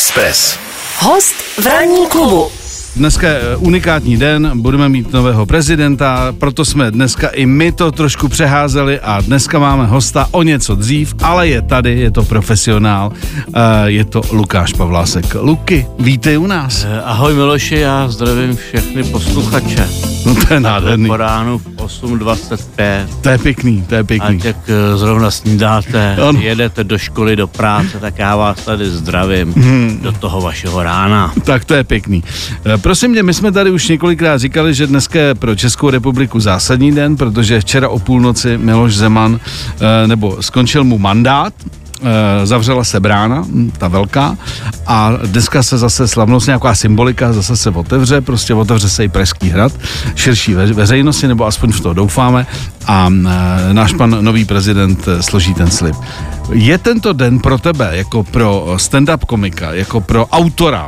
Express. Host v ranní klubu. Dneska je eh, unikátní den, budeme mít nového prezidenta, proto jsme dneska i my to trošku přeházeli a dneska máme hosta o něco dřív, ale je tady, je to profesionál, eh, je to Lukáš Pavlásek. Luky, vítej u nás. Eh, Ahoj Miloši, já zdravím všechny posluchače. No to je nádherný. Po ránu v 8.25. To je pěkný, to je A pěkný. jak eh, zrovna snídáte, Ano. jedete do školy, do práce, tak já vás tady zdravím Hmm. do toho vašeho rána. Tak to je pěkný. Prosím mě, my jsme tady už několikrát říkali, že dneska je pro Českou republiku zásadní den, protože včera o půlnoci Miloš Zeman, eh, nebo skončil mu mandát, eh, zavřela se brána, hm, ta velká, a dneska se zase slavnost, nějaká symbolika, zase se otevře, prostě otevře se i Pražský hrad, širší ve, veřejnosti, nebo aspoň v to doufáme, a eh, náš pan nový prezident složí ten slib. Je tento den pro tebe, jako pro stand-up komika, jako pro autora,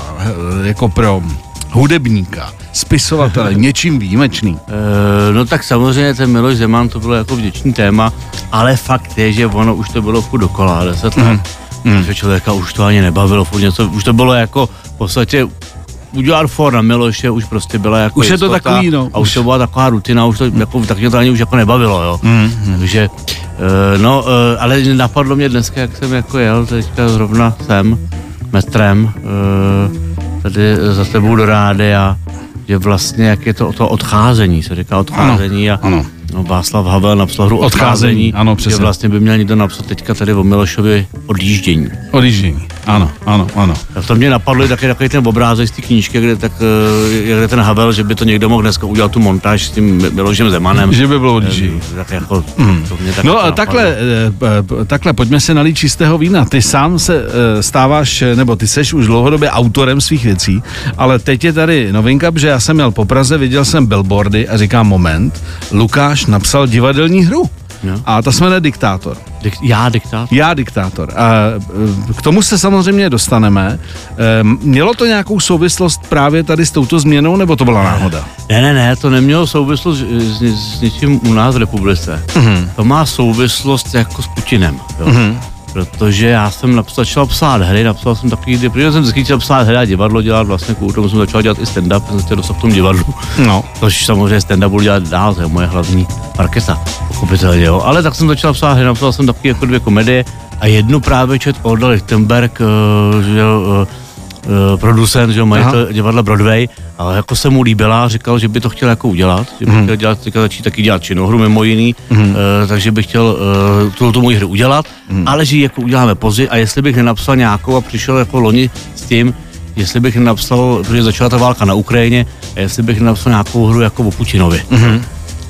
jako pro hudebníka, spisovatele, něčím výjimečný? E, no tak samozřejmě ten Miloš Zeman to bylo jako vděčný téma, ale fakt je, že ono už to bylo furt dokola, deset let. Mm. Že člověka už to ani nebavilo, furt něco, už to bylo jako v podstatě udělat for na Miloše už prostě byla jako Už je to takový, no. A už to byla taková rutina, už to jako, tak mě to ani už jako nebavilo, jo. Mm. Takže, e, no, e, ale napadlo mě dneska, jak jsem jako jel, teďka zrovna sem, metrem, e, tady za tebou do rádia, že vlastně, jak je to to odcházení, se říká odcházení a ano. No, Václav Havel napsal hru Odcházení, odcházení, ano, přesně. že vlastně by měl někdo napsat teďka tady o Milošovi odjíždění. Odjíždění. Ano, ano, ano. Tak to mě napadlo taky takový ten obrázek z té knížky, kde, tak, eh, kde ten Havel, že by to někdo mohl dneska udělat tu montáž s tím Milošem Zemanem. Že by bylo odjíždění. Eh, Tak jako, to mě tak No a takhle, eh, takhle, pojďme se nalít čistého vína. Ty sám se stáváš, nebo ty seš už dlouhodobě autorem svých věcí, ale teď je tady novinka, že já jsem jel po Praze, viděl jsem billboardy a říkám, moment, Lukáš napsal divadelní hru. Jo. A ta se jmenuje Diktátor. Dik, já diktát? Já diktátor. A eh, k tomu se samozřejmě dostaneme. Eh, Mělo to nějakou souvislost právě tady s touto změnou, nebo to byla náhoda? Ne, ne, ne, to nemělo souvislost s, s, s něčím u nás v republice. Mhm. To má souvislost jako s Putinem. Jo? Protože já jsem napsal, začal psát hry, napsal jsem takový, protože jsem vždycky chtěl psát hry a divadlo dělat, vlastně kvůli tomu jsem začal dělat i stand-up, jsem se chtěl dostat v tom divadlu. No. Což samozřejmě stand-up budu dělat dál, to je moje hlavní parketa, pochopitelně, jo. Ale tak jsem začal psát hry, napsal jsem taky jako dvě komedie a jednu právě čet Olda Lichtenberg, eh, že eh, producent, že jo, majitel divadla Broadway, a jako se mu líbila, říkal, že by to chtěl jako udělat, že by chtěl dělat, teďka začít taky dělat činohru mimo jiný, eh, takže bych chtěl eh, tuto moji hru udělat, ale že ji jako uděláme později a jestli bych nenapsal nějakou a přišel jako loni s tím, jestli bych nenapsal, protože začala ta válka na Ukrajině, a jestli bych nenapsal nějakou hru jako o Putinovi. Mm-hmm.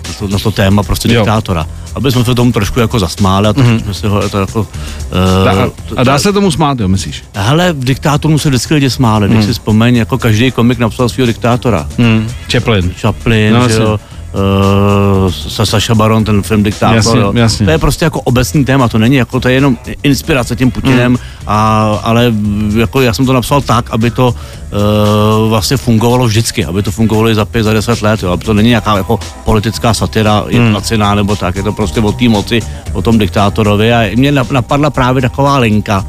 Na, to, na to téma prostě Jo. diktátora. Aby jsme se tomu trošku jako zasmáli a to mm-hmm. jsme si ho to jako... Uh, a dá se tomu smát, jo, myslíš? Hele, v diktátorům se vždycky lidi smáli, když si vzpomeň, jako každý komik napsal svého diktátora. Hmm. Chaplin. Chaplin, No, že jo, uh, Sa- Saša Baron, ten film Diktátor, Jasně, jo. jasně. To je prostě jako obecný téma, to není jako, to je jenom inspirace tím Putinem, Hmm. a, ale jako já jsem to napsal tak, aby to uh, vlastně fungovalo vždycky, aby to fungovalo i za pět, za deset let, jo. aby to není nějaká jako politická satira, placená nebo tak, je to prostě o té moci, o tom diktátorovi a mě nap- napadla právě taková linka,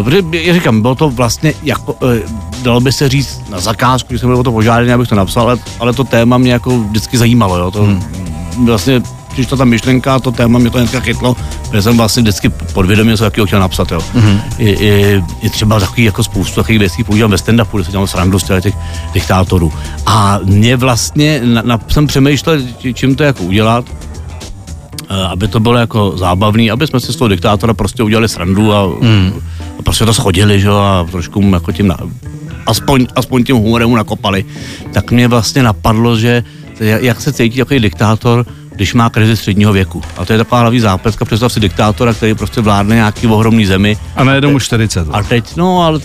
Eh, Protože, já říkám, bylo to vlastně, jako, dalo by se říct na zakázku, když jsem byl o to požádaný, abych to napsal, ale, ale to téma mě jako vždycky zajímalo, jo, to hmm. vlastně, když to ta myšlenka, to téma mě to hnedka chytlo, protože jsem vlastně vždycky podvědomě se taky chtěl napsat, jo. Hmm. I, i, I, třeba takový jako spoustu takových věcí používám ve stand-upu, kde se dělám srandu z těch diktátorů. A mě vlastně, na, na, jsem přemýšlel, čím to jako udělat, eh, aby to bylo jako zábavný, aby jsme si z toho diktátora prostě udělali srandu a, mm. a prostě to schodili, že jo, a trošku mu jako tím, na, aspoň, aspoň tím humorem mu nakopali, tak mě vlastně napadlo, že jak se cítí takový diktátor, když má krizi středního věku. A to je taková hlavní zápletka, představ si diktátora, který prostě vládne nějaký ohromný zemi A najednou už 40. a teď, no, ale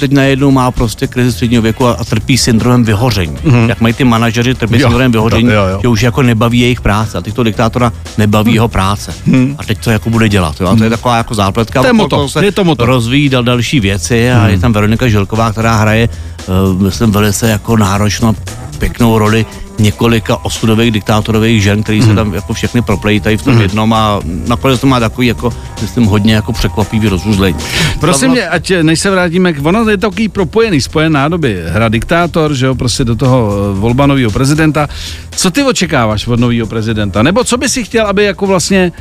teď najednou má prostě krizi středního věku a, a trpí syndromem vyhoření. Mm-hmm. Jak mají ty manažeři trpí Jo, syndromem vyhoření, jo, jo. že už jako nebaví jejich práce. A teď to diktátora nebaví jeho práce. A teď to jako bude dělat. Jo? A to je taková jako zápletka. To je moto, se je to moto. Rozvíjí dal další věci a je tam Veronika Žilková, která hraje, uh, myslím, velice jako náročnou pěknou roli několika osudových diktátorových žen, který se tam jako všechny proplejtají v tom jednom a nakonec to má takový jako, myslím, hodně jako překvapivý rozuzlení. Prosím mě, ať než se vrátíme k ono, je to takový propojený, spojen nádoby. Hra diktátor, že jo, prostě do toho eh, volba nového prezidenta. Co ty očekáváš od nového prezidenta? Nebo co by si chtěl, aby jako vlastně,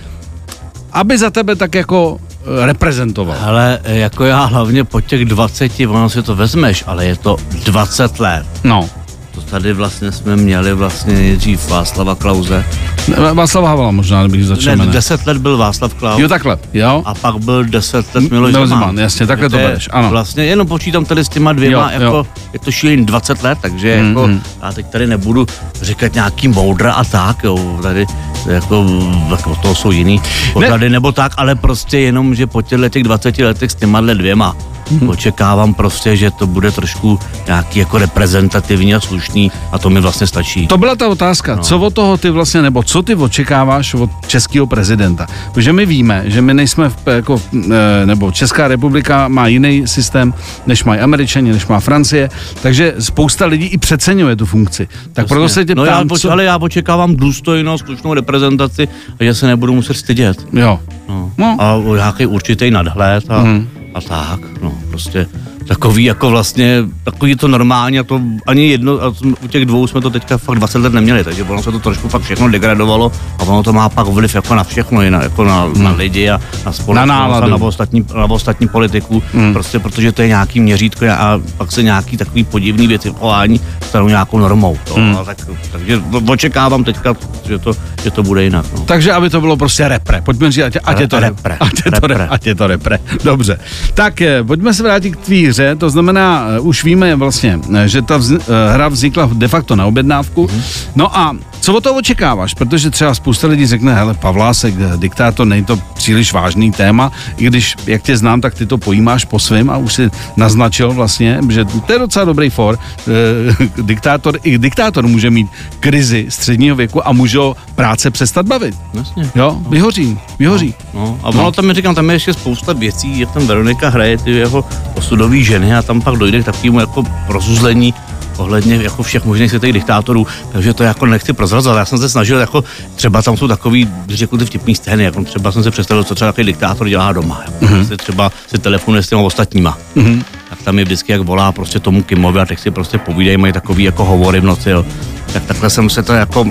aby za tebe tak jako eh, reprezentoval? Ale eh, jako já hlavně po těch 20, ono si to vezmeš, ale je to 20 let. No. To tady vlastně jsme měli vlastně nejdřív Václava Klauze. Ne, Václava Havla možná, kdybych začal Ne, ne, 10 let byl Václav Klaus. Jo, takhle, jo. A pak byl 10 let Miloš Zeman. Zeman, jasně, takhle to bereš, ano. Vlastně jenom počítám tady s těma dvěma, Jo, jo, jo. jako, je to šílený 20 let, takže Mm, jako, mm. já teď tady nebudu říkat nějaký moudra a tak, jo, tady jako, jako to jsou jiný pořady nebo tak, ale prostě jenom, že po těchto těch 20 letech s těma dvěma Mhm. očekávám prostě, že to bude trošku nějaký jako reprezentativní a slušný a to mi vlastně stačí. To byla ta otázka, no. co od toho ty vlastně, nebo co ty očekáváš od českého prezidenta? Protože my víme, že my nejsme, v, jako, eh, nebo Česká republika má jiný systém, než mají Američani, než má Francie, takže spousta lidí i přeceňuje tu funkci. Tak proto se tě no já, ptám, poč- co... ale já očekávám důstojnost, slušnou reprezentaci a že se nebudu muset stydět. Jo. No. No. A nějaký určitý nadhled a, Mhm. A tak, no prostě takový jako vlastně, takový to normálně a to ani jedno, a u těch dvou jsme to teďka fakt 20 let neměli, takže ono se to trošku fakt všechno degradovalo a ono to má pak vliv jako na všechno, i na, jako na, na lidi a na společnost Na a na ostatní, na ostatní politiku, prostě protože to je nějaký měřítko a pak se nějaký takový podivný věci chování stanou nějakou normou. To, a tak, takže očekávám teďka, že to, že to bude jinak. No. Takže aby to bylo prostě repre. Pojďme říct, ať, ať je to Repre. Ať je to, re, Repre. ať je to repre. Dobře. Tak eh, pojďme se vrátit k tvý hře. To znamená, eh, už víme vlastně, eh, že ta vz, hra vznikla de facto na objednávku. No a co od toho očekáváš? Protože třeba spousta lidí řekne, hele, Pavlásek, diktátor, není to příliš vážný téma, i když, jak tě znám, tak ty to pojímáš po svém a už si naznačil vlastně, že to je docela dobrý for. Eh, diktátor, i diktátor může mít krizi středního věku a může ho práce přestat bavit. Jasně. Jo, vyhoří, vyhoří. No, a ono tam, říkám, tam je ještě spousta věcí, jak tam Veronika hraje ty jeho osudový ženy a tam pak dojde k takovému jako rozuzlení ohledně jako všech možných světových diktátorů, takže to jako nechci prozrazovat. Já jsem se snažil, jako třeba tam jsou takový, řeknu ty vtipný scény, jako třeba jsem se představil, co třeba takový diktátor dělá doma. Jako mm-hmm. třeba si telefonuje s těma ostatníma. Mm-hmm. Tak tam je vždycky, jak volá prostě tomu Kimovi a tak si prostě povídají, mají takový jako hovory v noci, jo. Tak takhle jsem se to jako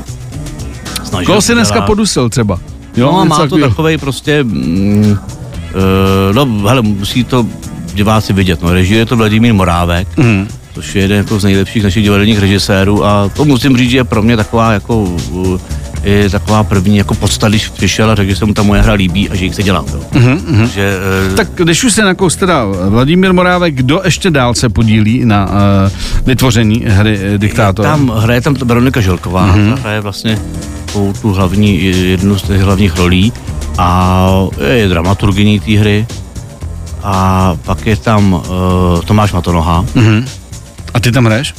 snažil. Koho si dneska udělat. podusil třeba? Jo, no, má to takový prostě, mm, uh, no hele, musí to diváci vidět, no, režije to Vladimír Morávek, mm. Což je jeden jako z nejlepších našich divadelních režisérů a to musím říct, že je pro mě taková jako uh, je taková první jako podsta, když přišel a řekl, že se mu ta moje hra líbí a že ji chce dělat. Jo. Mm-hmm. Že, uh, Tak když už se nakous teda Vladimír Morávek, kdo ještě dál se podílí na uh, vytvoření hry eh, Diktátor? tam hraje tam Veronika Žilková, mm-hmm. ta hraje vlastně tu, tu hlavní, jednu z těch hlavních rolí a je dramaturgyní té hry a pak je tam uh, Tomáš Matonoha, Mhm. A ty tam hraješ?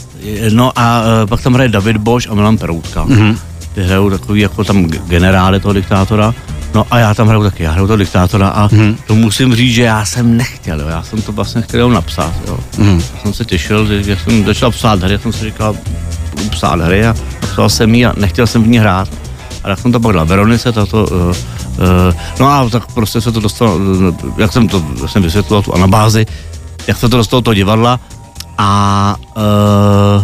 no a uh, pak tam hraje David Boš a Milan Peroutka. Mhm. Mm-hmm. Ty hrajou takový jako tam g- generály toho diktátora. No a já tam hraju taky, já hraju toho diktátora a mm-hmm. to musím říct, že já jsem nechtěl, jo. já jsem to vlastně chtěl jenom napsat, jo. Mm-hmm. Já jsem se těšil, že, že jsem začal psát hry, já jsem si říkal, budu psát hry a napsal jsem ji a nechtěl jsem v ní hrát. A tak jsem to pak dal Veronice, tato, uh, uh, no a tak prostě se to dostalo, jak jsem to jsem vysvětloval tu anabázi, jak se to dostalo do toho divadla a uh,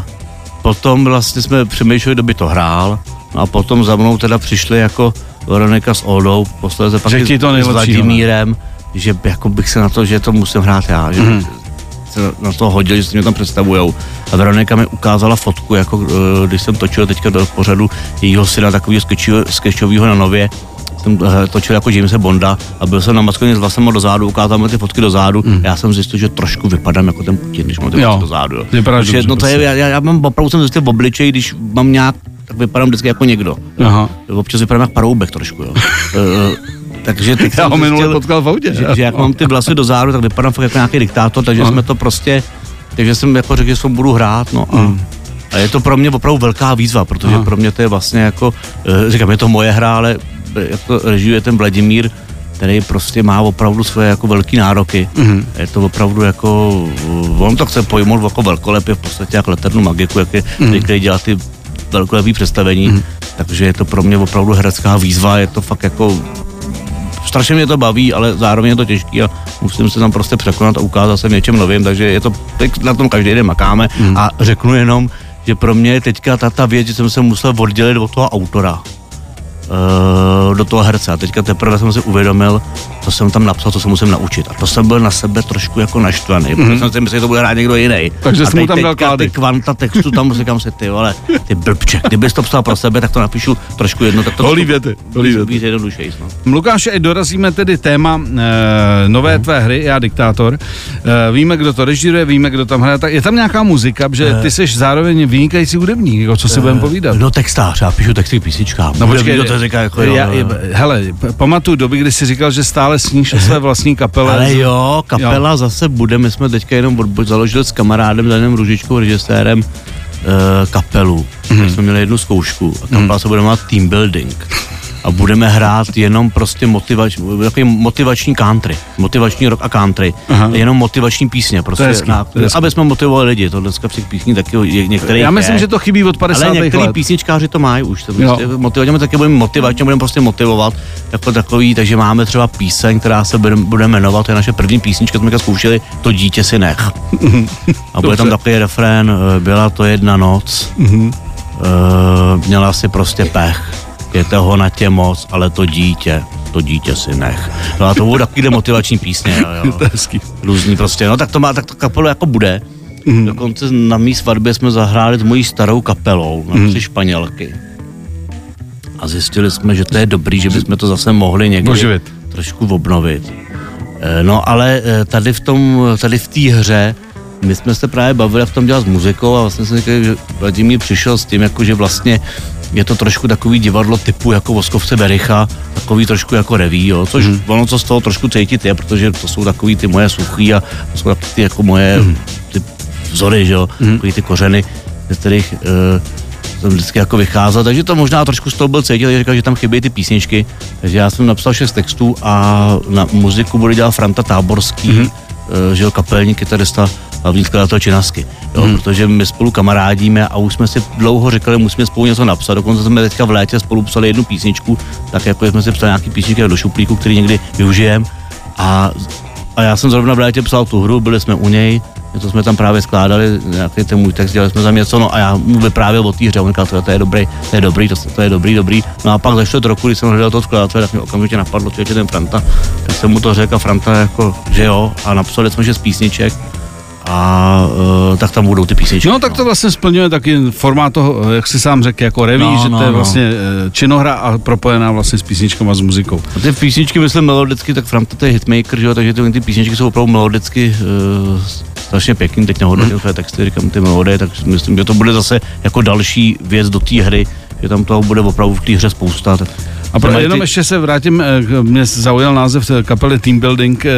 potom vlastně jsme přemýšleli, kdo by to hrál no a potom za mnou teda přišli jako Veronika s Oldou, posledně pak ti to s Vladimírem, že jako bych se na to, že to musím hrát já, že Mhm. se na to hodil, že se mě tam představujou. A Veronika mi ukázala fotku, jako eh, když jsem točil teďka do pořadu jejího syna takového sketchového na nově, jsem eh, točil jako Jamesa Bonda a byl jsem namaskovaný s vlasem do zádu, ukázal mi ty fotky do zádu. Mm. Já jsem zjistil, že trošku vypadám jako ten Putin, když mám ty fotky do zádu. Jo. vypadáš Takže, dobře, no to je, prostě. já, já, mám opravdu jsem zjistil v obličeji, když mám nějak, tak vypadám vždycky jako někdo. Aha. Občas vypadám jako paroubek trošku, jo. Eh, takže teď Já jsem ho minule potkal v autě. že, že jak mám ty vlasy do zádu, tak vypadám fakt jako nějaký diktátor, takže jsme to prostě, takže jsem jako řekl, že s tom budu hrát, no a, a je to pro mě opravdu velká výzva, protože Aha. pro mě to je vlastně jako, eh, říkám, je to moje hra, ale eh, jako režuje ten Vladimír, který prostě má opravdu svoje jako velký nároky. Mm-hmm. Je to opravdu jako, eh, on to chce pojmout jako velkolepě v podstatě jak leternu magiku, jak je, mm-hmm. který dělá ty velkolepý představení, mm. takže je to pro mě opravdu herecká výzva, je to fakt jako strašně mě to baví, ale zároveň je to těžké a musím se tam prostě překonat a ukázat se v něčem novým, takže je to, teď na tom každý den makáme mm. a řeknu jenom, že pro mě je teďka ta, ta věc, že jsem se musel oddělit od toho autora do toho herce. A teďka teprve jsem si uvědomil, co jsem tam napsal, co se musím naučit. A to jsem byl na sebe trošku jako naštvaný, mm-hmm. protože jsem si myslel, že to bude hrát někdo jiný. Takže jsem mu tam dal klády. ty kvanta textu, tam říkám si, ty vole, ty blbče, kdybys to psal pro sebe, tak to napíšu trošku jedno, tak to Holý věty, víc jednodušejší. No. Lukáš, dorazíme tedy téma e, nové tvé hry, já diktátor. E, víme, kdo to režíruje, víme, kdo tam hraje. Tak je tam nějaká muzika, že ty jsi zároveň vynikající hudebník, jako co si budeme povídat. No textář, já píšu texty písničkám. No počkej, to říká jako jo, já, hele, pamatuju doby, kdy jsi říkal, že stále sníš o své vlastní kapele. Ale jo, kapela jo. zase bude, my jsme teďka jenom založili s kamarádem Danem Ružičkou, režisérem, uh, kapelu. Mm. jsme měli jednu zkoušku a kapela mm. se bude jmenovat Team Building. A budeme hrát jenom prostě motivač, takový motivační country, motivační rock a country, Aha. jenom motivační písně, prostě, je hezký, na, to je hezký. aby jsme motivovali lidi, to dneska těch písních taky je- některých Já myslím, je. že to chybí od 50. Ale některý let. písničkáři to mají už. To prostě motivačně taky budeme motivačně, budeme prostě motivovat jako takový, takže máme třeba píseň, která se bude, bude jmenovat, to je naše první písnička, jsme zkoušeli, to dítě si nech. A bude tam takový refrén, eh, byla to jedna noc, eh, měla si prostě pech, je toho na tě moc, ale to dítě, to dítě si nech. No a to budou takový motivační písně, jo, jo. To je hezký. Různý prostě, no tak to má, tak to kapelu jako bude. Mm. Dokonce na mý svatbě jsme zahráli s mojí starou kapelou, na Mhm. mm. španělky. A zjistili jsme, že to je dobrý, že bychom to zase mohli někdy Oživit. trošku obnovit. Eh, No ale eh, tady v tom, tady v té hře, my jsme se právě bavili, jak v tom dělat s muzikou a vlastně jsem říkal, že Vladimír přišel s tím, jako že vlastně je to trošku takový divadlo typu jako Voskovce Bericha, takový trošku jako reví, jo, což mm. ono co z toho trošku cítit je, protože to jsou takový ty moje suchý a to jsou takový ty jako moje mm. ty vzory, že jo, mm. takový ty kořeny, ze kterých uh, jsem vždycky jako vycházel, takže to možná trošku z toho byl cítit, takže říkal, že tam chybí ty písničky, takže já jsem napsal šest textů a na muziku bude dělat Franta Táborský, mm-hmm. že jo, kapelní kytarista, hlavní skladatel Činasky, jo, mm. protože my spolu kamarádíme a už jsme si dlouho říkali, musíme spolu něco napsat, dokonce jsme teďka v létě spolu psali jednu písničku, tak jako jsme si psali nějaký písničky do šuplíku, který někdy využijeme a, a já jsem zrovna v létě psal tu hru, byli jsme u něj, to jsme tam právě skládali, nějaký ten můj text, dělali jsme tam něco, no a já mu vyprávěl o té hře, on říkal, to, to je dobrý, to je dobrý, to, to je dobrý, dobrý. No a pak za čtvrt roku, když jsem hledal toho skladatele, tak mi okamžitě napadlo, že je ten Franta, tak jsem mu to řekl a Franta jako, že jo, a napsali jsme šest písniček a uh, tak tam budou ty písničky. No tak to vlastně splňuje taky formát toho, jak si sám řekl, jako reví, No, že no, to je no. vlastně eh, činohra a propojená vlastně s písničkama s muzikou. A ty písničky, myslím, melodicky, tak Franta to je hitmaker, že jo, takže ty, ty písničky jsou opravdu melodicky uh, strašně pěkný, teď nehodnotím své texty, říkám ty melodie, tak myslím, že to bude zase jako další věc do té hry, že tam toho bude opravdu v té hře spousta. Tak A pro, jenom ty- ještě se vrátím, eh, mě zaujal název eh, kapely Team Building. eh,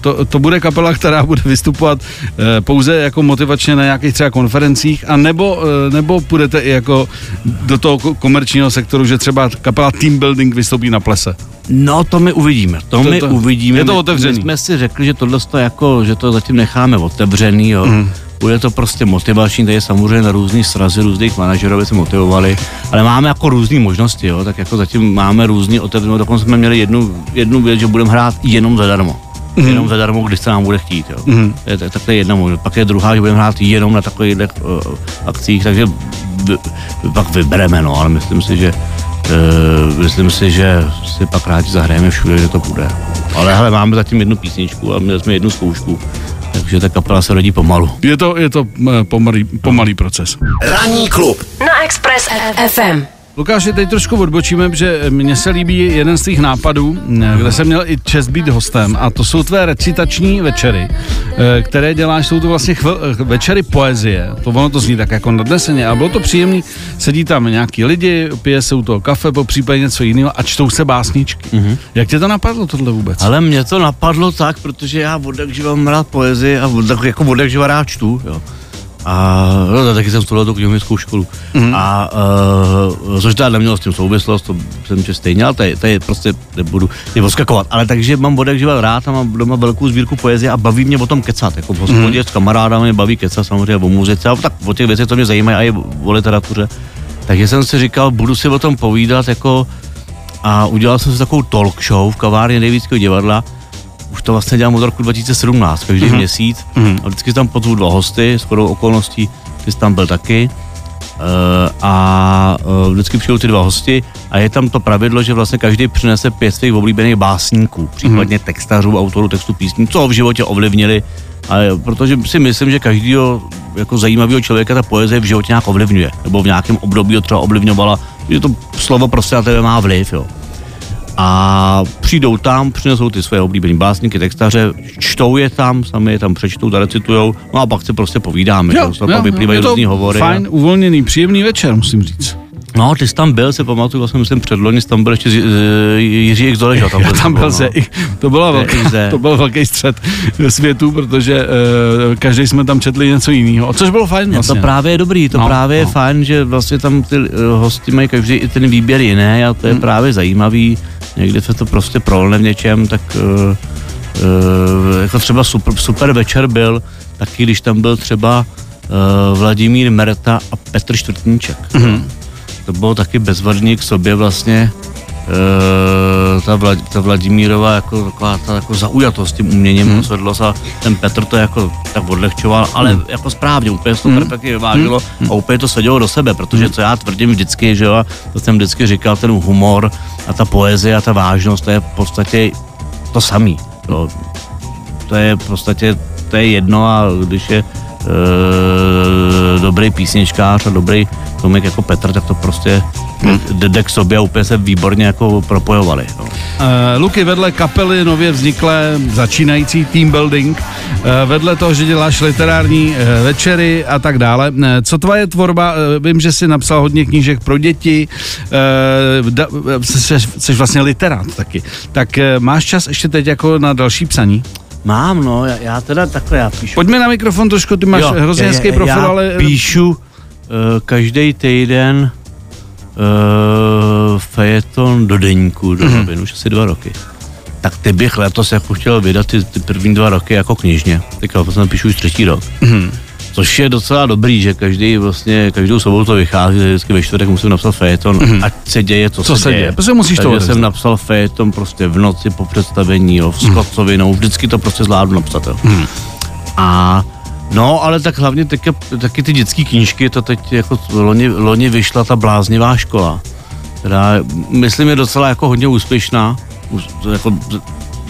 To, to bude kapela, která bude vystupovat pouze jako motivačně na nějakých třeba konferencích, a nebo, nebo půjdete i jako do toho ko- komerčního sektoru, že třeba kapela Team Building vystoupí na plese. No, to my uvidíme. To, To- my to- uvidíme. je to My- otevřený. My jsme si řekli, že tohle to jako, že to zatím necháme otevřený, jo. Mm. Bude to prostě motivační, tady je samozřejmě na různý srazy různých manažerů, aby se motivovali, ale máme jako různé možnosti, jo, tak jako zatím máme různý otevřenou, dokonce jsme měli jednu, jednu věc, že budeme hrát jenom zadarmo. Mm. Jenom zadarmo, když se nám bude chtít, jo. Mm. Je, tak, tak to je jedna možnost. Pak je druhá, že budeme hrát jenom na takových uh, akcích, takže v, pak vybereme, no, ale myslím si, že Uh, myslím si, že si pak rádi zahrajeme všude, kde to bude. Ale hele, máme zatím jednu písničku a měli jsme jednu zkoušku, takže ta kapela se rodí pomalu. Je to, je to eh, pomalý, pomalý proces. Ranní klub na Express FM. Lukáši, teď trošku odbočíme, že mně se líbí jeden z těch nápadů, kde jsem měl i čest být hostem a to jsou tvé recitační večery, eh, které děláš, jsou to vlastně chvil, eh, večery poezie, to ono to zní tak jako nadneseně, ale bylo to příjemný, sedí tam nějaký lidi, pije se u toho kafe, po případě něco jiného a čtou se básničky. Mm-hmm. Jak tě to napadlo tohle vůbec? Ale mě to napadlo tak, protože já od jak živa mám rád poezii a od, tak jako od jak živa rád čtu, jo. A no, taky jsem studoval tu knihovnickou školu. Mm. A uh, což teda nemělo s tím souvislost, to jsem že stejně, ale je, to je prostě, nebudu je poskakovat. Ale takže mám od jak živa rád a mám doma velkou sbírku poezie a baví mě o tom kecat. Jako v hospodě mm. s kamarádami baví kecat samozřejmě o muzice a tak o těch věcech, co mě zajímají a i o literatuře. Takže jsem si říkal, budu si o tom povídat jako a udělal jsem si takovou talk show v kavárně Nejvíckého divadla. Už to vlastně dělám od roku 2017, každý mm-hmm. měsíc. Mm-hmm. A vždycky tam pozvu dva hosty, s chodou okolností, ty jsi tam byl taky. Uh, a uh, vždycky přijdou ty dva hosti a je tam to pravidlo, že vlastně každý přinese pět svých oblíbených básníků, případně mm-hmm. textařů, autorů textu písní, co ho v životě ovlivnili. A protože si myslím, že každýho jako zajímavého člověka ta poezie v životě nějak ovlivňuje, nebo v nějakém období ho třeba ovlivňovala, že to slovo prostě na tebe má vliv, jo. A přijdou tam, přinesou ty své oblíbené básníky, textaře, čtou je tam, sami je tam přečtou, recitujou, no a pak se prostě povídáme, jo, jo, jo, vyplývají různý hovory. Fajn, a... uvolněný, příjemný večer, musím říct. No, ty jsi tam byl, se pamatuju, vlastně myslím předloni, tam byl ještě z, z, Jiří X Doleža. Tam byl, tam byl no. se, to, byla velký, to byl velký střed světu, protože uh, každý jsme tam četli něco jiného, což bylo fajn vlastně. To právě je dobrý, to no, právě no. je fajn, že vlastně tam ty uh, hosti mají každý i ten výběr jiný a to je hmm. právě zajímavý, někdy se to prostě prolne v něčem, tak uh, uh, jako třeba super, super večer byl, taky když tam byl třeba uh, Vladimír Merta a Petr Čtvrtníček. Mm-hmm to bylo taky bezvadný k sobě vlastně ta, Vlad, ta Vladimírova jako taková ta jako zaujatost tím uměním hmm. svedlo a ten Petr to jako tak odlehčoval, ale hmm. jako správně, úplně to hmm. perfektně vyvážilo hmm. a úplně to sedělo do sebe, protože hmm. co já tvrdím vždycky, že jo, to jsem vždycky říkal, ten humor a ta poezie a ta vážnost, to je v podstatě to samý. To, to je v podstatě, to je jedno a když je e, dobrý písničkář a dobrý komik jako Petr, tak to prostě hmm. jde k sobě a úplně se výborně jako propojovali. No. Uh, Luky, vedle kapely nově vzniklé začínající team building, uh, vedle toho, že děláš literární uh, večery a tak dále, uh, co tvoje tvorba, uh, vím, že jsi napsal hodně knížek pro děti, da, jsi, jsi vlastně literát taky, tak uh, máš čas ještě teď jako na další psaní? Mám, no, já, já teda takhle, já píšu. Pojďme na mikrofon trošku, ty máš jo, hrozně hezký profil, já ale... píšu uh, každý týden uh, fejeton do deníku, do mm-hmm. novin, už asi dva roky. Tak ty bych letos jako chtěl vydat ty, ty první dva roky jako knižně. Teďka potom píšu už třetí rok. Mm-hmm. Což je docela dobrý, že každý vlastně, každou sobotu to vychází, vždycky ve čtvrtek musím napsat fejeton, mm-hmm. ať se děje, co, co se, se děje. Prostě musíš Takže to jsem napsal fejeton prostě v noci po představení, jo, s mm. vždycky to prostě zvládnu napsat. Jo. Mm. A No, ale tak hlavně taky, taky ty dětské knížky, to teď jako loni, loni vyšla ta bláznivá škola, která, myslím, je docela jako hodně úspěšná, jako,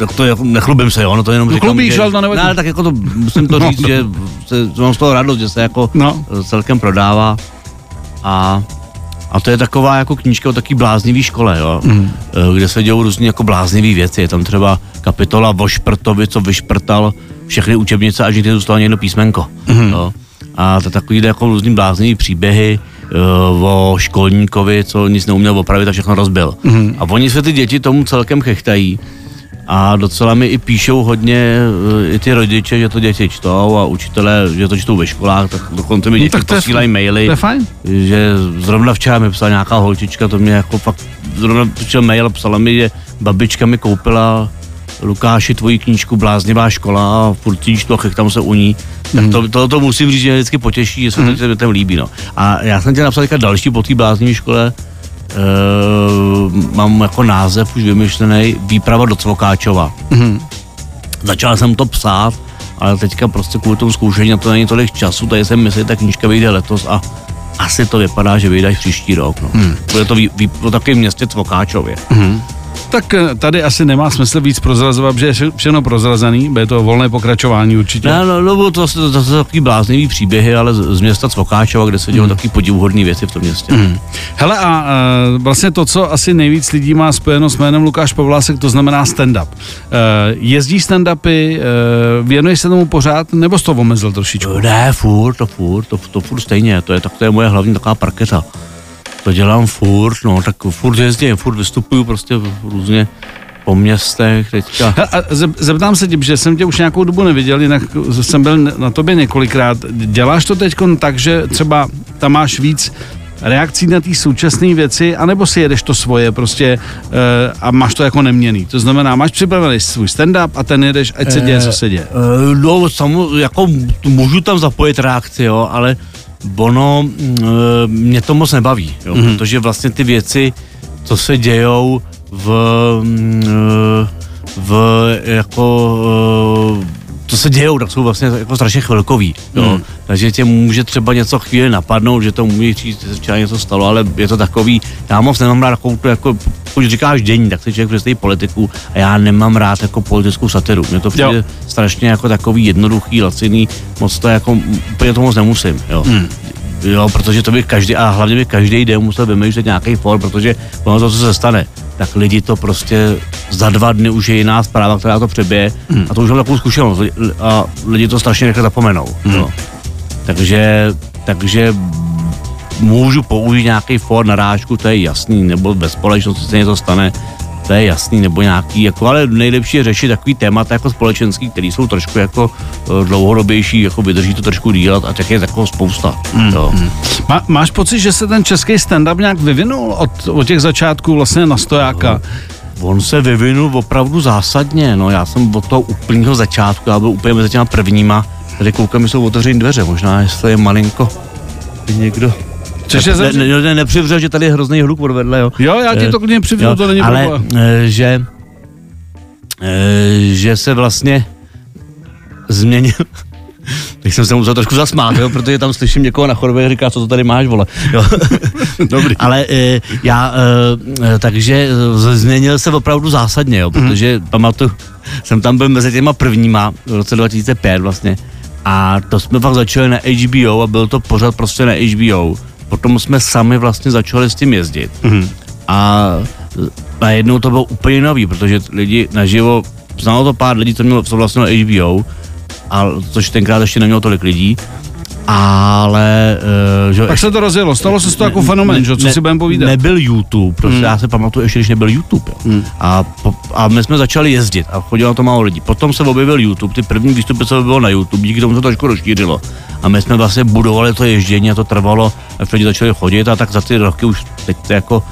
tak to jako, nechlubím se, jo, no to jenom no, říkám, Chlubíš, že, ale to nevadí. Ne, tak jako to, musím to říct, no, že se, mám z toho radost, že se jako no. celkem prodává a a to je taková jako knížka o taký bláznivý škole, jo, mm. kde se dějou různě jako bláznivý věci. Je tam třeba kapitola o Šprtovi, co vyšprtal všechny učebnice, až někdy zůstalo jedno písmenko. Mm-hmm. Jo. A to takový jde jako různý bláznivý příběhy uh, o školníkovi, co nic neuměl opravit a všechno rozbil. Mm-hmm. A oni se ty děti tomu celkem chechtají. A docela mi i píšou hodně uh, i ty rodiče, že to děti čtou a učitelé, že to čtou ve školách, tak dokonce mi no, děti no, posílají maily. To je fajn. Že zrovna včera mi psala nějaká holčička, to mě jako fakt, zrovna přišel mail a psala mi, že babička mi koupila Lukáši, tvoji knížku Bláznivá škola a furt to a tam se u ní. Tak to, to, to, musím říct, že mě vždycky potěší, že se mm. to tam líbí. No. A já jsem tě napsal další po té bláznivé škole, uh, mám jako název už vymyšlený Výprava do Cvokáčova. Mm. Začal jsem to psát, ale teďka prostě kvůli tomu zkoušení na to není tolik času, tady jsem myslel, ta knížka vyjde letos a asi to vypadá, že vyjde příští rok. No. Hmm. Bude to vý, vý, takovém městě Cvokáčově. Hmm. Tak eh, tady asi nemá smysl víc prozrazovat, že je všechno prozrazený, bude to volné pokračování určitě. No, no, no to, to, to, to takový bláznivý příběhy, ale z, z města Cvokáčova, kde se dělou mm. taky podivuhodné věci v tom městě. Mm. Hele a uh, vlastně to, co asi nejvíc lidí má spojeno s jménem Lukáš Pavlásek, to znamená stand-up. Uh, jezdí stand-upy, uh, věnuješ se tomu pořád, nebo jsi to omezil trošičku? Ne, furt, to furt, to, to furt stejně, to je, tak to je moje hlavní taková parketa to dělám furt, no, tak furt jezdím, furt vystupuju prostě různě po městech teďka. A zeptám se tě, že jsem tě už nějakou dobu neviděl, jinak jsem byl na tobě několikrát. Děláš to teď tak, že třeba tam máš víc reakcí na ty současné věci, anebo si jedeš to svoje prostě uh, a máš to jako neměný. To znamená, máš připravený svůj stand-up a ten jedeš, ať se děje, co se děje. Uh, no, samo, jako můžu tam zapojit reakci, jo, ale ono e, mě to moc nebaví, jo, mm-hmm. protože vlastně ty věci, co se dějou v, e, v jako e, co se dějou, tak jsou vlastně jako strašně chvilkový. Jo. Hmm. Takže tě může třeba něco chvíli napadnout, že to může říct, že třeba něco stalo, ale je to takový, já moc nemám rád takovou, jako, pokud říkáš denní, tak se člověk představí politiku a já nemám rád jako politickou satiru. Mně to přijde jo. strašně jako takový jednoduchý, laciný, moc to jako, úplně to moc nemusím. Jo. Hmm. Jo, protože to by každý, a hlavně by každý den musel vymýšlet nějaký for, protože ono to, co se stane, tak lidi to prostě za dva dny už je jiná zpráva, která to přebije hmm. a to už mám takovou zkušenost a lidi to strašně rychle zapomenou. Hmm. No. Takže, takže můžu použít nějaký for narážku, to je jasný, nebo ve společnosti se něco stane, to je jasný, nebo nějaký, jako, ale nejlepší je řešit takový témata jako společenský, který jsou trošku jako eh, dlouhodobější, jako vydrží to trošku dílat a tak je takovou spousta. Mm, jo. Mm. Má, máš pocit, že se ten český stand-up nějak vyvinul od, od těch začátků vlastně na stojáka? No, on se vyvinul opravdu zásadně, no já jsem od toho úplného začátku, já byl úplně mezi těma prvníma, tady koukám, jsou otevřený dveře, možná jestli je malinko někdo Cože ne, ne, ne, nepřivřel, že tady je hrozný hluk od vedle, jo. Jo, já ti to klidně přivřel, to není ale, problém. Ale, že, e, že se vlastně změnil, tak jsem se musel trošku zasmát, jo, protože tam slyším někoho na chodbě, říká, co to tady máš, vole. Jo. Dobrý. Ale e, já, e, takže změnil se opravdu zásadně, jo, protože mm. pamatuju, jsem tam byl mezi těma prvníma v roce 2005 vlastně a to jsme fakt začali na HBO a byl to pořád prostě na HBO potom jsme sami vlastně začali s tím jezdit. Mm-hmm. A najednou to bylo úplně nový, protože lidi naživo, znalo to pár lidí, co mělo co vlastně HBO, a, což tenkrát ještě nemělo tolik lidí, ale... Uh, že, Pak se to rozjelo, stalo se to jako fenomen, že, co ne, si budeme povídat. Nebyl YouTube, protože hmm. já se pamatuju ještě, když nebyl YouTube. Jo. Hmm. A, po, a my jsme začali jezdit a chodilo to málo lidí. Potom se objevil YouTube, ty první výstupy se bylo na YouTube, díky tomu se to trošku rozšířilo. A my jsme vlastně budovali to ježdění a to trvalo, a lidi začali chodit a tak za ty roky už teď to jako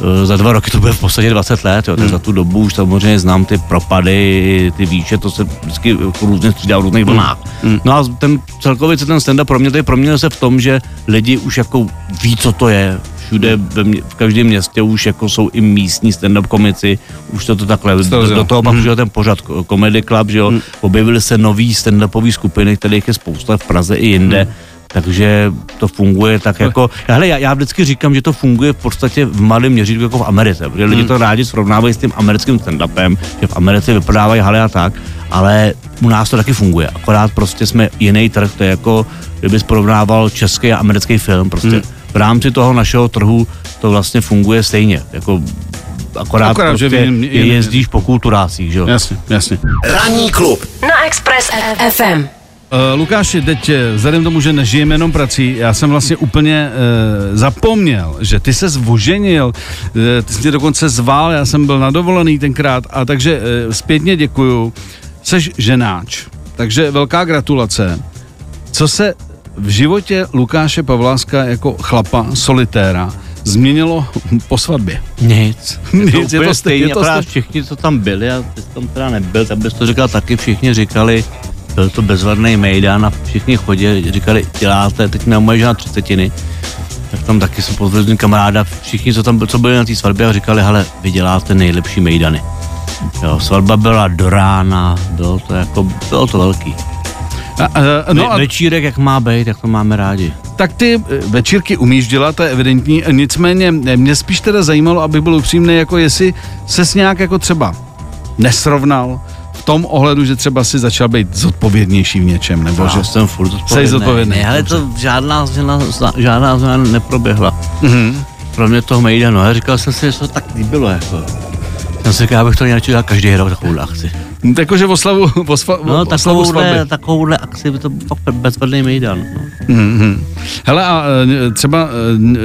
Eh, za dva roky to bude v podstatě 20 let, jo, tak hmm. za tu dobu už samozřejmě znám ty propady, ty výše, to se vždycky jako různě střídá v různých hmm. vlnách. Hmm. No a ten celkově ten stand-up pro mě, proměnil se v tom, že lidi už jako ví, co to je, všude ve mě, v každém městě už jako jsou i místní stand-up komici, už to, to takhle, do, do toho pak hmm. ten pořad Comedy Club, že jo, hmm. objevily se nový stand-upové skupiny, kterých je spousta v Praze i jinde, hmm takže to funguje tak jako, hele, já, já vždycky říkám, že to funguje v podstatě v malém měřítku jako v Americe, protože lidi hmm. to rádi srovnávají s tím americkým stand-upem, že v Americe vypadávají haly a tak, ale u nás to taky funguje, akorát prostě jsme jiný trh, to je jako, kdybys porovnával český a americký film, prostě hmm. V rámci toho našeho trhu to vlastně funguje stejně, jako akorát, akorát prostě že vím, jezdíš po kulturácích, že jo? Jasně, jasně. Ranní klub na Express FM. Uh, Lukáši, teď eh, vzhledem tomu, že nežijeme jenom prací, já jsem vlastně úplně uh, zapomněl, že ty se zvoženil, uh, ty jsi mě dokonce zval, já jsem byl nadovolený tenkrát, a takže uh, zpětně děkuju. Seš ženáč, takže velká gratulace. Co se v životě Lukáše Pavláska jako chlapa, solitéra, změnilo po svatbě? Nic. Nic, je to, je to stejně. Je to stejně. Všichni, co tam byli, a ty tam teda nebyl, tak bys to říkal taky, všichni říkali, byl to bezvadný mejdan a všichni chodili, říkali, děláte, teď mě moje žena třicetiny, tak tam taky jsem pozdravil kamaráda, všichni, co tam co byli na té svatbě, a říkali, hele, vy děláte nejlepší mejdany. Jo, svatba byla do rána, bylo to jako, bylo to velký. A, a, no a... Večírek, jak má být, jak to máme rádi. Tak ty eh, večírky umíš dělat, to je evidentní, nicméně mě spíš teda zajímalo, aby byl upřímný, jako jestli ses nějak jako třeba nesrovnal, tom ohledu, že třeba si začal být zodpovědnější v něčem, nebo Já že jsem furt zodpovědný. Jsi zodpovědný. Ne, ale to žádná změna, žádná změna neproběhla. Mm-hmm. Pro mě to Mejdano. Já říkal jsem si, že to tak líbilo. Jako. Já si říkal, abych to nějak dělal každý rok takovou akci. Jakože v oslavu, v osva, no, takovouhle, takovouhle akci by to fakt bezvadný mejdan. No. Mm-hmm. Hele a e, třeba,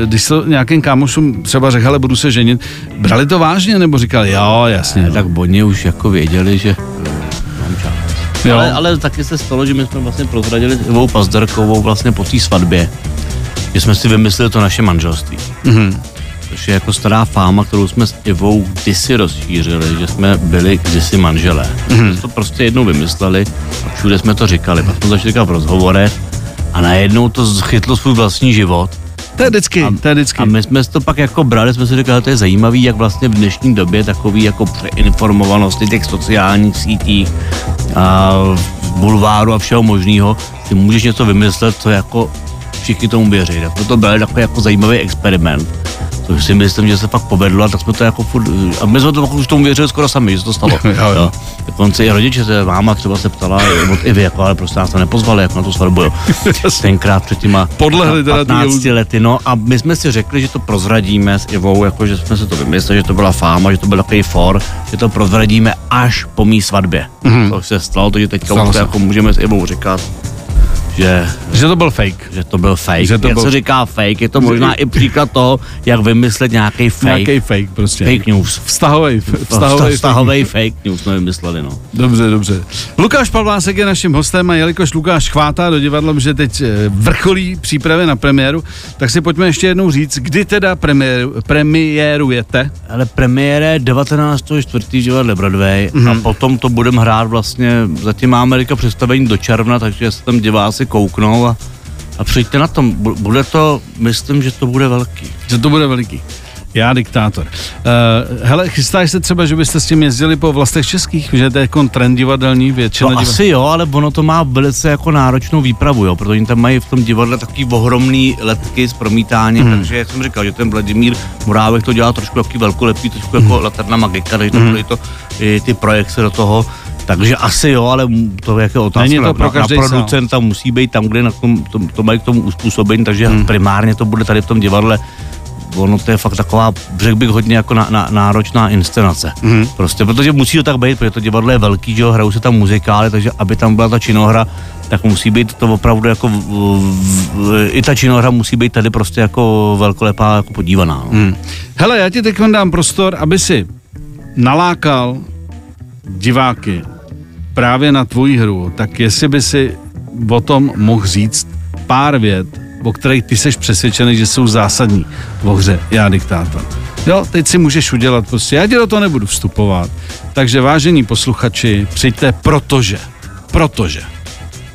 e, když se nějakým kámošům třeba řekl, ale budu se ženit, brali to vážně nebo říkali, jo, jasně. Ne, no. Tak oni už jako věděli, že Jo. Ale, ale taky se stalo, že my jsme vlastně prozradili Ivou Pazderkovou vlastně po té svatbě, že jsme si vymysleli to naše manželství. Mm-hmm. Což je jako stará fáma, kterou jsme s Ivou kdysi rozšířili, že jsme byli kdysi manželé. Mm-hmm. To prostě jednou vymysleli a všude jsme to říkali. Pak jsme začali říkat v rozhovorech a najednou to chytlo svůj vlastní život. To je vždycky, to je vždycky. A my jsme to pak jako brali, jsme si říkali, to je zajímavý, jak vlastně v dnešní době takový jako přeinformovanosti těch sociálních sítích, a bulváru a všeho možného, ty můžeš něco vymyslet, co jako všichni tomu věří. Tak to brali takový jako zajímavý experiment což si myslím, že se fakt povedlo a tak jsme to jako furt, a my jsme to už tomu věřili skoro sami, že se to stalo. jo, jo. Dokonce i rodiče, se máma třeba se ptala, i vy, jako, ale prostě nás to nepozvali, jako na tu svatbu, jo. Tenkrát před těma Podlehli 15 lety, no a my jsme si řekli, že to prozradíme s Ivou, jako, že jsme se to vymysleli, že to byla fáma, že to byl takový for, že to prozradíme až po mý svatbě. Mm-hmm. To se stalo, to, že teďka už to jako můžeme s Ivou říkat že, že to byl fake. Že to byl fake. Že to jak byl... se říká fake, je to možná i příklad toho, jak vymyslet nějaký fake. Nějaký fake prostě. Fake news. Vztahový, vztahový, vztahový fake news jsme vymysleli, no. Dobře, dobře. Lukáš Pavlásek je naším hostem a jelikož Lukáš chvátá do divadla, že teď eh, vrcholí přípravy na premiéru, tak si pojďme ještě jednou říct, kdy teda premiéru, premiérujete? Ale premiére 19. čtvrtý divadle Broadway mm-hmm. a mhm. potom to budeme hrát vlastně, zatím má Amerika představení do června, takže se tam diváci si kouknou a, a přijďte na tom. Bude to, myslím, že to bude velký. Že to bude veliký. Já diktátor. Uh, hele, chystáš se třeba, že byste s tím jezdili po vlastech českých, že to je jako trend divadelní většina To divadel... asi jo, ale ono to má velice jako náročnou výpravu, jo, protože oni tam mají v tom divadle takový ohromný letky s promítáním, hmm. takže jak jsem říkal, že ten Vladimír Murávek to dělá trošku jaký velkolepý, trošku jako hmm. laterna magika, takže hmm. to, to, i ty projekce do toho, takže asi jo, ale to je otázka Není to pro na, na producenta, musí být tam, kde na tom, to, to mají k tomu uspůsobení, takže hmm. primárně to bude tady v tom divadle ono to je fakt taková, řekl bych, hodně jako na, na, náročná inscenace. Mm. Prostě, protože musí to tak být, protože to divadlo je velký, že jo, hrajou se tam muzikály, takže aby tam byla ta činohra, tak musí být to opravdu jako, v, v, i ta činohra musí být tady prostě jako velkolepá, jako podívaná. No. Mm. Hele, já ti teď dám prostor, aby si nalákal diváky právě na tvoji hru, tak jestli by si o tom mohl říct pár vět, o kterých ty seš přesvědčený, že jsou zásadní v hře Já diktátor. Jo, teď si můžeš udělat prostě, já ti do toho nebudu vstupovat. Takže vážení posluchači, přijďte protože, protože.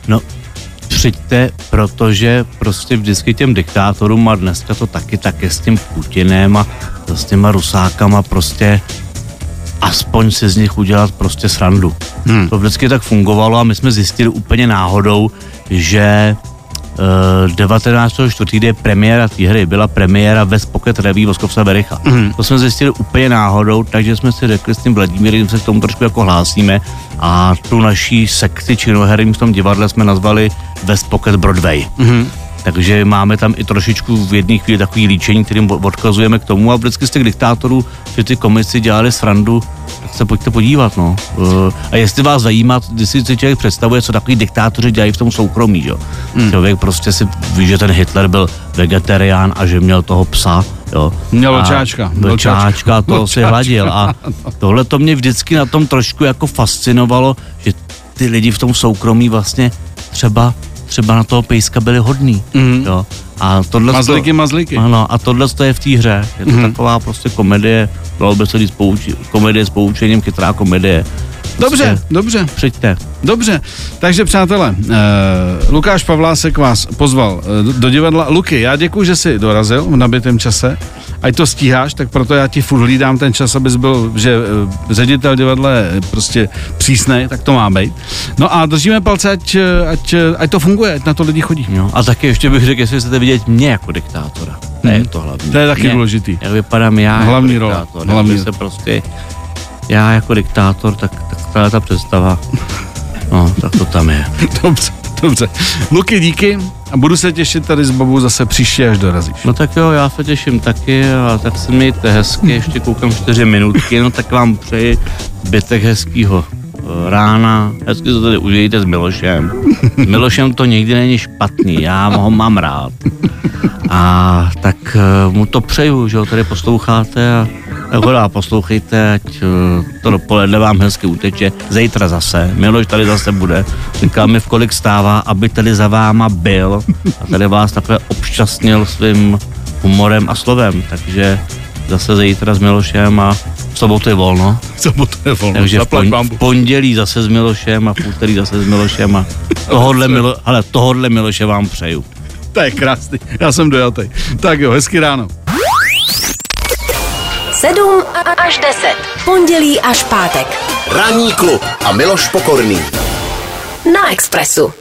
No, přijďte, protože prostě vždycky těm diktátorům a dneska to taky také s tím Putinem a s těma Rusákama prostě aspoň si z nich udělat prostě srandu. Hmm. To vždycky tak fungovalo a my jsme zjistili úplně náhodou, že uh, 19.4. je premiéra té hry, byla premiéra ve Pocket Reví Voskovsa Vericha. Mm. To jsme zjistili úplně náhodou, takže jsme si řekli s tím Vladimírem, se k tomu trošku jako hlásíme a tu naší sekci činoherní v tom divadle jsme nazvali West Pocket Broadway. Mm. Takže máme tam i trošičku v jedné chvíli takový líčení, kterým odkazujeme k tomu a vždycky z těch diktátorů, že ty komisi dělali srandu, tak se pojďte podívat, no. Eh, a jestli vás zajímá, když si člověk představuje, co takový diktátoři dělají v tom soukromí, jo. Hmm. Člověk prostě si ví, že ten Hitler byl vegetarián a že měl toho psa, jo. Měl vlčáčka. Vlčáčka, to si hladil a tohle to mě vždycky na tom trošku jako fascinovalo, že ty lidi v tom soukromí vlastně třeba třeba na toho pejska byli hodný. Mm. Jo. A tohle mazlíky, to, mazlíky. Ano, a tohle to je v té hře. Je to mm. taková prostě komedie, dalo by se říct pouči, komedie s poučením, chytrá komedie. Dobře, prostě, dobře. Přijďte. Dobře, takže přátelé, uh, Lukáš Pavlásek vás pozval uh, do divadla. Luky, já děkuji, že jsi dorazil v nabitém čase. Ať to stíháš, tak proto já ti furt hlídám ten čas, abys byl, že uh, ředitel divadla je prostě přísný, tak to má být. No a držíme palce, ať, ať, ať to funguje, ať na to lidi chodí. No, a taky ještě bych řekl, jestli chcete vidět mě jako diktátora. To je hmm. to hlavní. To je taky mě, důležitý. Jak vypadám já Hlavní jako role. diktátor. Hlavní. se prostě já jako diktátor, tak, tak tahle ta představa, no, tak to tam je. dobře, dobře. Luky, díky a budu se těšit tady s Bobou zase příště, až dorazíš. No tak jo, já se těším taky a tak se mějte hezky, ještě koukám čtyři minutky, no tak vám přeji zbytek hezkýho eh, rána, hezky se tady užijte s Milošem. S Milošem to nikdy není špatný, já ho mám rád. A tak eh, mu to přeju, že ho tady posloucháte a Chodu a poslouchejte, ať eh, to dopoledne vám hezky uteče. Zítra zase, Miloš tady zase bude. Říká mi, v kolik stává, aby tady za váma byl a tady vás takhle občasnil svým humorem a slovem. Takže zase zítra s Milošem a v sobotu je volno. V sobotu je volno, Takže v, pon- v pondělí zase s Milošem a v úterý zase s Milošem a tohodle, Milo- ale tohodle Miloše vám přeju. To je krásný, já jsem dojatý. Tak jo, hezky ráno. 7 až 10. Pondělí až pátek. Ranní klub a Miloš Pokorný. Na Expressu.